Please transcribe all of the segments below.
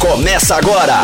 Começa agora,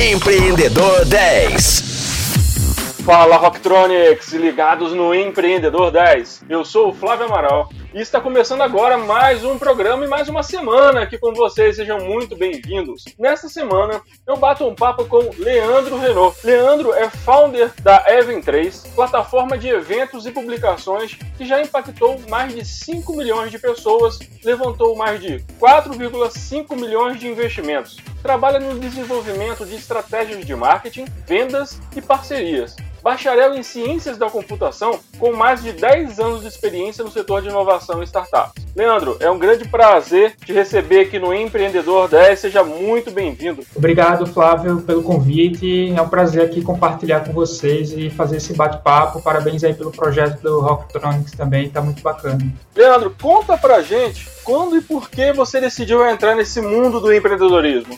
Empreendedor 10. Fala Rocktronics, ligados no Empreendedor 10. Eu sou o Flávio Amaral e está começando agora mais um programa e mais uma semana aqui com vocês. Sejam muito bem-vindos. Nesta semana eu bato um papo com Leandro Renault. Leandro é founder da Even 3, plataforma de eventos e publicações que já impactou mais de 5 milhões de pessoas, levantou mais de 4,5 milhões de investimentos. Trabalha no desenvolvimento de estratégias de marketing, vendas e parcerias bacharel em Ciências da Computação, com mais de 10 anos de experiência no setor de inovação e startups. Leandro, é um grande prazer te receber aqui no Empreendedor 10. Seja muito bem-vindo. Obrigado, Flávio, pelo convite. É um prazer aqui compartilhar com vocês e fazer esse bate-papo. Parabéns aí pelo projeto do Rocktronics também, está muito bacana. Leandro, conta pra gente quando e por que você decidiu entrar nesse mundo do empreendedorismo.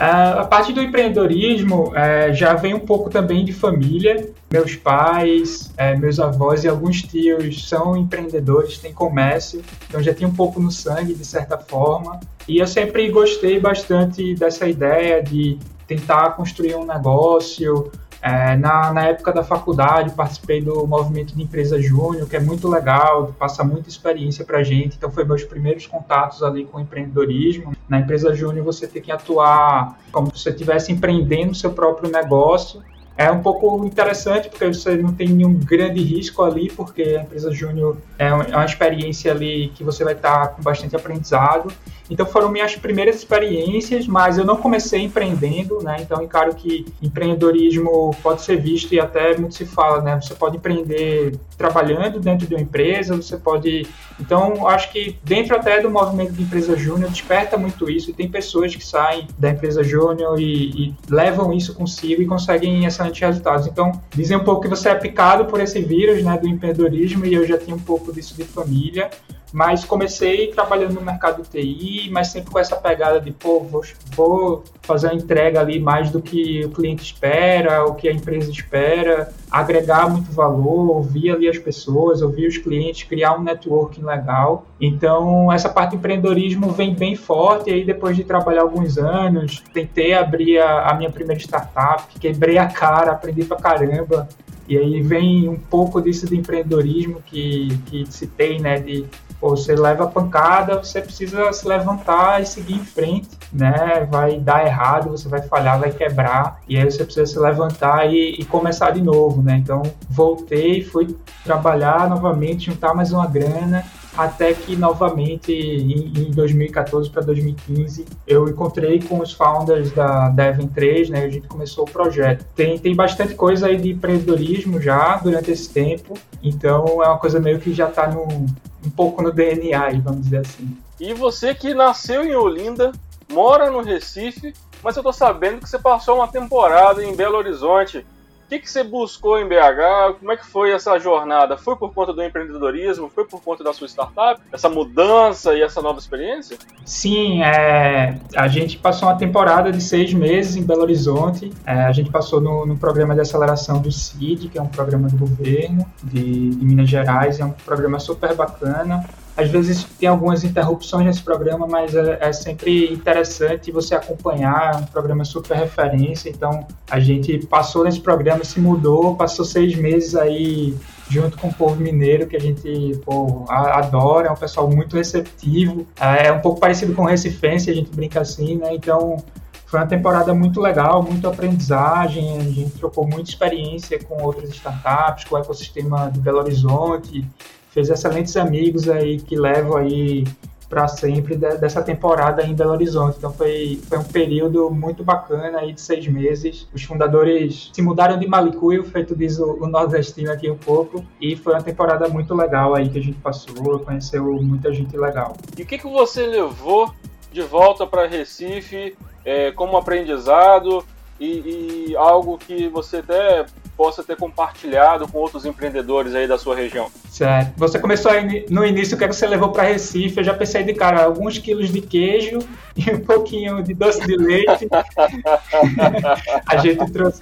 Uh, a parte do empreendedorismo uh, já vem um pouco também de família. Meus pais, uh, meus avós e alguns tios são empreendedores, têm comércio, então já tem um pouco no sangue, de certa forma. E eu sempre gostei bastante dessa ideia de tentar construir um negócio, é, na, na época da faculdade, participei do movimento de empresa júnior, que é muito legal, passa muita experiência para a gente. Então, foi meus primeiros contatos ali com empreendedorismo. Na empresa júnior, você tem que atuar como se você estivesse empreendendo seu próprio negócio é um pouco interessante porque você não tem nenhum grande risco ali, porque a empresa júnior é uma experiência ali que você vai estar com bastante aprendizado. Então foram minhas primeiras experiências, mas eu não comecei empreendendo, né? Então encaro que empreendedorismo pode ser visto e até muito se fala, né? Você pode empreender trabalhando dentro de uma empresa, você pode. Então acho que dentro até do movimento de empresa júnior desperta muito isso. E tem pessoas que saem da empresa júnior e, e levam isso consigo e conseguem excelentes resultados. Então dizem um pouco que você é picado por esse vírus, né? Do empreendedorismo e eu já tinha um pouco disso de família. Mas comecei trabalhando no mercado TI, mas sempre com essa pegada de, pô, vou, vou fazer uma entrega ali mais do que o cliente espera, o que a empresa espera, agregar muito valor, ouvir ali as pessoas, ouvir os clientes, criar um networking legal. Então, essa parte do empreendedorismo vem bem forte. E aí, depois de trabalhar alguns anos, tentei abrir a, a minha primeira startup, quebrei a cara, aprendi pra caramba. E aí vem um pouco disso de empreendedorismo que, que citei, né? De Você leva a pancada, você precisa se levantar e seguir em frente, né? Vai dar errado, você vai falhar, vai quebrar, e aí você precisa se levantar e, e começar de novo, né? Então, voltei, fui trabalhar novamente, juntar mais uma grana, até que novamente em, em 2014 para 2015 eu encontrei com os founders da Devon 3, né? A gente começou o projeto. Tem, tem bastante coisa aí de empreendedorismo já durante esse tempo, então é uma coisa meio que já está no, um pouco no DNA, vamos dizer assim. E você que nasceu em Olinda, mora no Recife, mas eu tô sabendo que você passou uma temporada em Belo Horizonte que, que você buscou em BH? Como é que foi essa jornada? Foi por conta do empreendedorismo? Foi por conta da sua startup? Essa mudança e essa nova experiência? Sim, é, a gente passou uma temporada de seis meses em Belo Horizonte. É, a gente passou no, no, programa de aceleração do CID, que é um programa do governo de, de Minas Gerais. É um programa super bacana. Às vezes tem algumas interrupções nesse programa, mas é, é, sempre interessante você acompanhar, é um programa super referência, então a gente passou nesse programa, se mudou, passou seis meses aí junto com o povo mineiro, que a gente pô, adora, é um pessoal muito receptivo, é, é um pouco parecido com o Recifense, a gente brinca assim, né, então foi uma temporada muito legal, muito aprendizagem, a gente trocou muita experiência com outras startups, com o ecossistema de Belo Horizonte, fez excelentes amigos aí que levam aí para sempre dessa temporada em Belo Horizonte. Então foi, foi um período muito bacana aí de seis meses. Os fundadores se mudaram de Malicuio, feito diz o, o nordestino aqui um pouco, e foi uma temporada muito legal aí que a gente passou, conheceu muita gente legal. E o que, que você levou de volta para Recife é, como aprendizado e, e algo que você até possa ter compartilhado com outros empreendedores aí da sua região? Certo. Você começou no início, o que você levou para Recife? Eu já pensei de cara, alguns quilos de queijo e um pouquinho de doce de leite. a gente trouxe.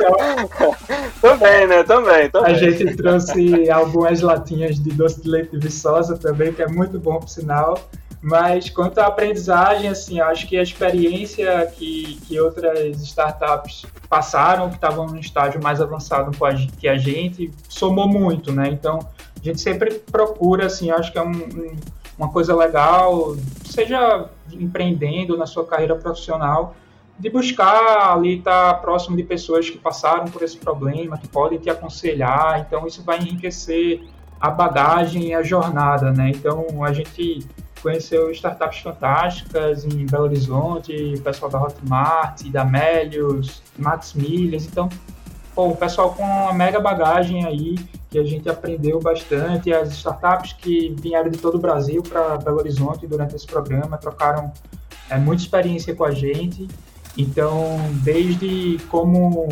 também, né? Também, também. A gente trouxe algumas latinhas de doce de leite de viçosa também, que é muito bom, por sinal. Mas quanto à aprendizagem, assim, acho que a experiência que, que outras startups passaram, que estavam num estágio mais avançado que a gente, somou muito, né? Então, a gente sempre procura, assim, acho que é um, um, uma coisa legal, seja empreendendo na sua carreira profissional, de buscar ali estar próximo de pessoas que passaram por esse problema, que podem te aconselhar. Então, isso vai enriquecer a bagagem e a jornada, né? Então, a gente conheceu startups fantásticas em Belo Horizonte, o pessoal da Hotmart, da Melius, Max Milhas. Então, pô, o pessoal com uma mega bagagem aí que a gente aprendeu bastante. As startups que vieram de todo o Brasil para Belo Horizonte durante esse programa trocaram é, muita experiência com a gente. Então, desde como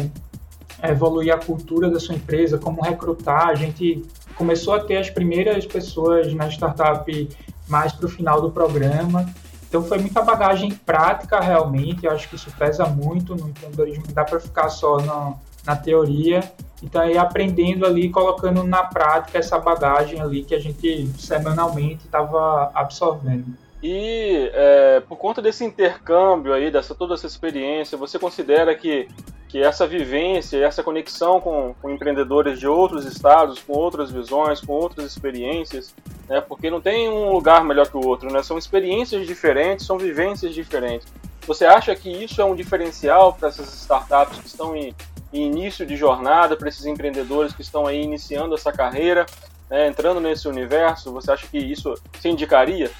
evoluir a cultura da sua empresa, como recrutar, a gente começou a ter as primeiras pessoas na startup mais para o final do programa. Então foi muita bagagem prática realmente, eu acho que isso pesa muito no empreendedorismo, não dá para ficar só na, na teoria. Então aí aprendendo ali, colocando na prática essa bagagem ali que a gente semanalmente estava absorvendo. E é, por conta desse intercâmbio aí, dessa toda essa experiência, você considera que, que essa vivência, essa conexão com, com empreendedores de outros estados, com outras visões, com outras experiências, né, porque não tem um lugar melhor que o outro, né, são experiências diferentes, são vivências diferentes. Você acha que isso é um diferencial para essas startups que estão em, em início de jornada, para esses empreendedores que estão aí iniciando essa carreira, né, entrando nesse universo? Você acha que isso se indicaria?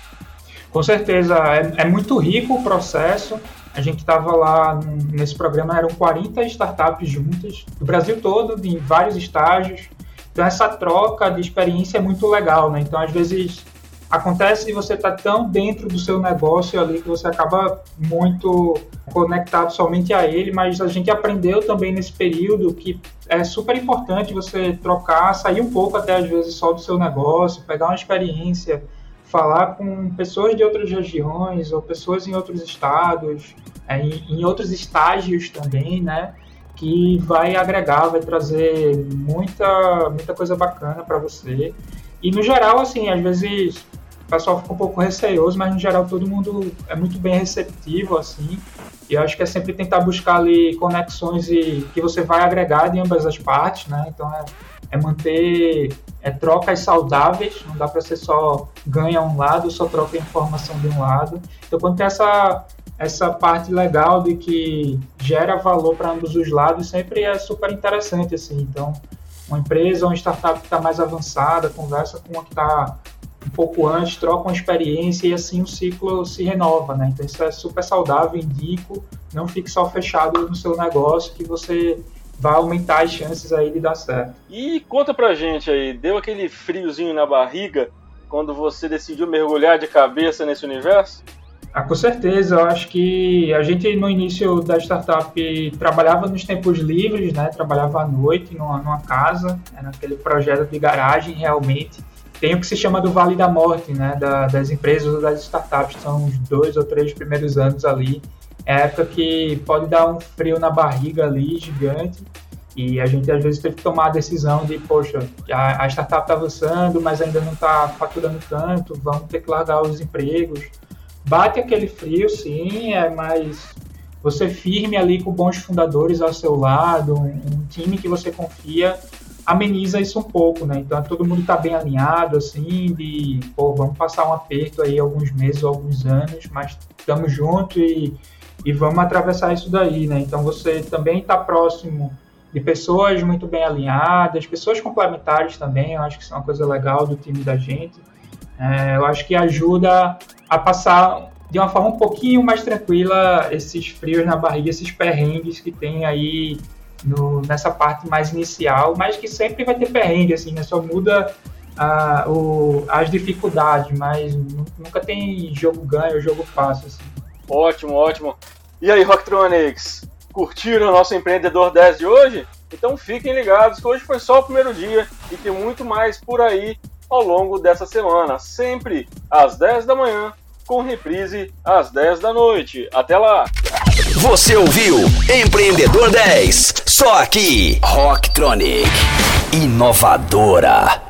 Com certeza, é, é muito rico o processo. A gente estava lá nesse programa, eram 40 startups juntas, do Brasil todo, em vários estágios. Então, essa troca de experiência é muito legal, né? Então, às vezes, acontece de você estar tá tão dentro do seu negócio ali que você acaba muito conectado somente a ele, mas a gente aprendeu também nesse período que é super importante você trocar, sair um pouco até às vezes só do seu negócio, pegar uma experiência, falar com pessoas de outras regiões ou pessoas em outros estados, é, em, em outros estágios também, né? Que vai agregar, vai trazer muita, muita coisa bacana para você. E no geral, assim, às vezes o pessoal fica um pouco receoso, mas no geral todo mundo é muito bem receptivo, assim. E eu acho que é sempre tentar buscar ali conexões e que você vai agregar de ambas as partes, né? Então é, é manter é, trocas saudáveis, não dá para ser só ganha um lado, só troca informação de um lado. Então, quando tem essa, essa parte legal de que gera valor para ambos os lados, sempre é super interessante. Assim. Então, uma empresa, uma startup que está mais avançada, conversa com uma que está um pouco antes, troca uma experiência e assim o ciclo se renova, né? Então isso é super saudável, indico, não fique só fechado no seu negócio que você vai aumentar as chances aí de dar certo. E conta pra gente aí, deu aquele friozinho na barriga quando você decidiu mergulhar de cabeça nesse universo? Ah, com certeza, eu acho que a gente no início da startup trabalhava nos tempos livres, né? Trabalhava à noite numa, numa casa, era aquele projeto de garagem realmente. Tem o que se chama do Vale da Morte, né? Da, das empresas ou das startups, são os dois ou três primeiros anos ali é a época que pode dar um frio na barriga ali, gigante, e a gente às vezes teve que tomar a decisão de, poxa, a, a startup está avançando, mas ainda não está faturando tanto, vamos ter que largar os empregos. Bate aquele frio, sim, é, mas você firme ali com bons fundadores ao seu lado, um, um time que você confia, ameniza isso um pouco, né? Então todo mundo está bem alinhado, assim, de, pô, vamos passar um aperto aí alguns meses alguns anos, mas estamos juntos e e vamos atravessar isso daí, né? Então você também está próximo de pessoas muito bem alinhadas, pessoas complementares também, eu acho que isso é uma coisa legal do time da gente. É, eu acho que ajuda a passar de uma forma um pouquinho mais tranquila esses frios na barriga, esses perrengues que tem aí no, nessa parte mais inicial, mas que sempre vai ter perrengue, assim, né? Só muda uh, o, as dificuldades, mas nunca tem jogo ganho, jogo fácil, assim. Ótimo, ótimo. E aí, Rocktronics, curtiram o nosso Empreendedor 10 de hoje? Então fiquem ligados que hoje foi só o primeiro dia e tem muito mais por aí ao longo dessa semana, sempre às 10 da manhã, com reprise às 10 da noite. Até lá! Você ouviu Empreendedor 10, só aqui, Rocktronic, inovadora.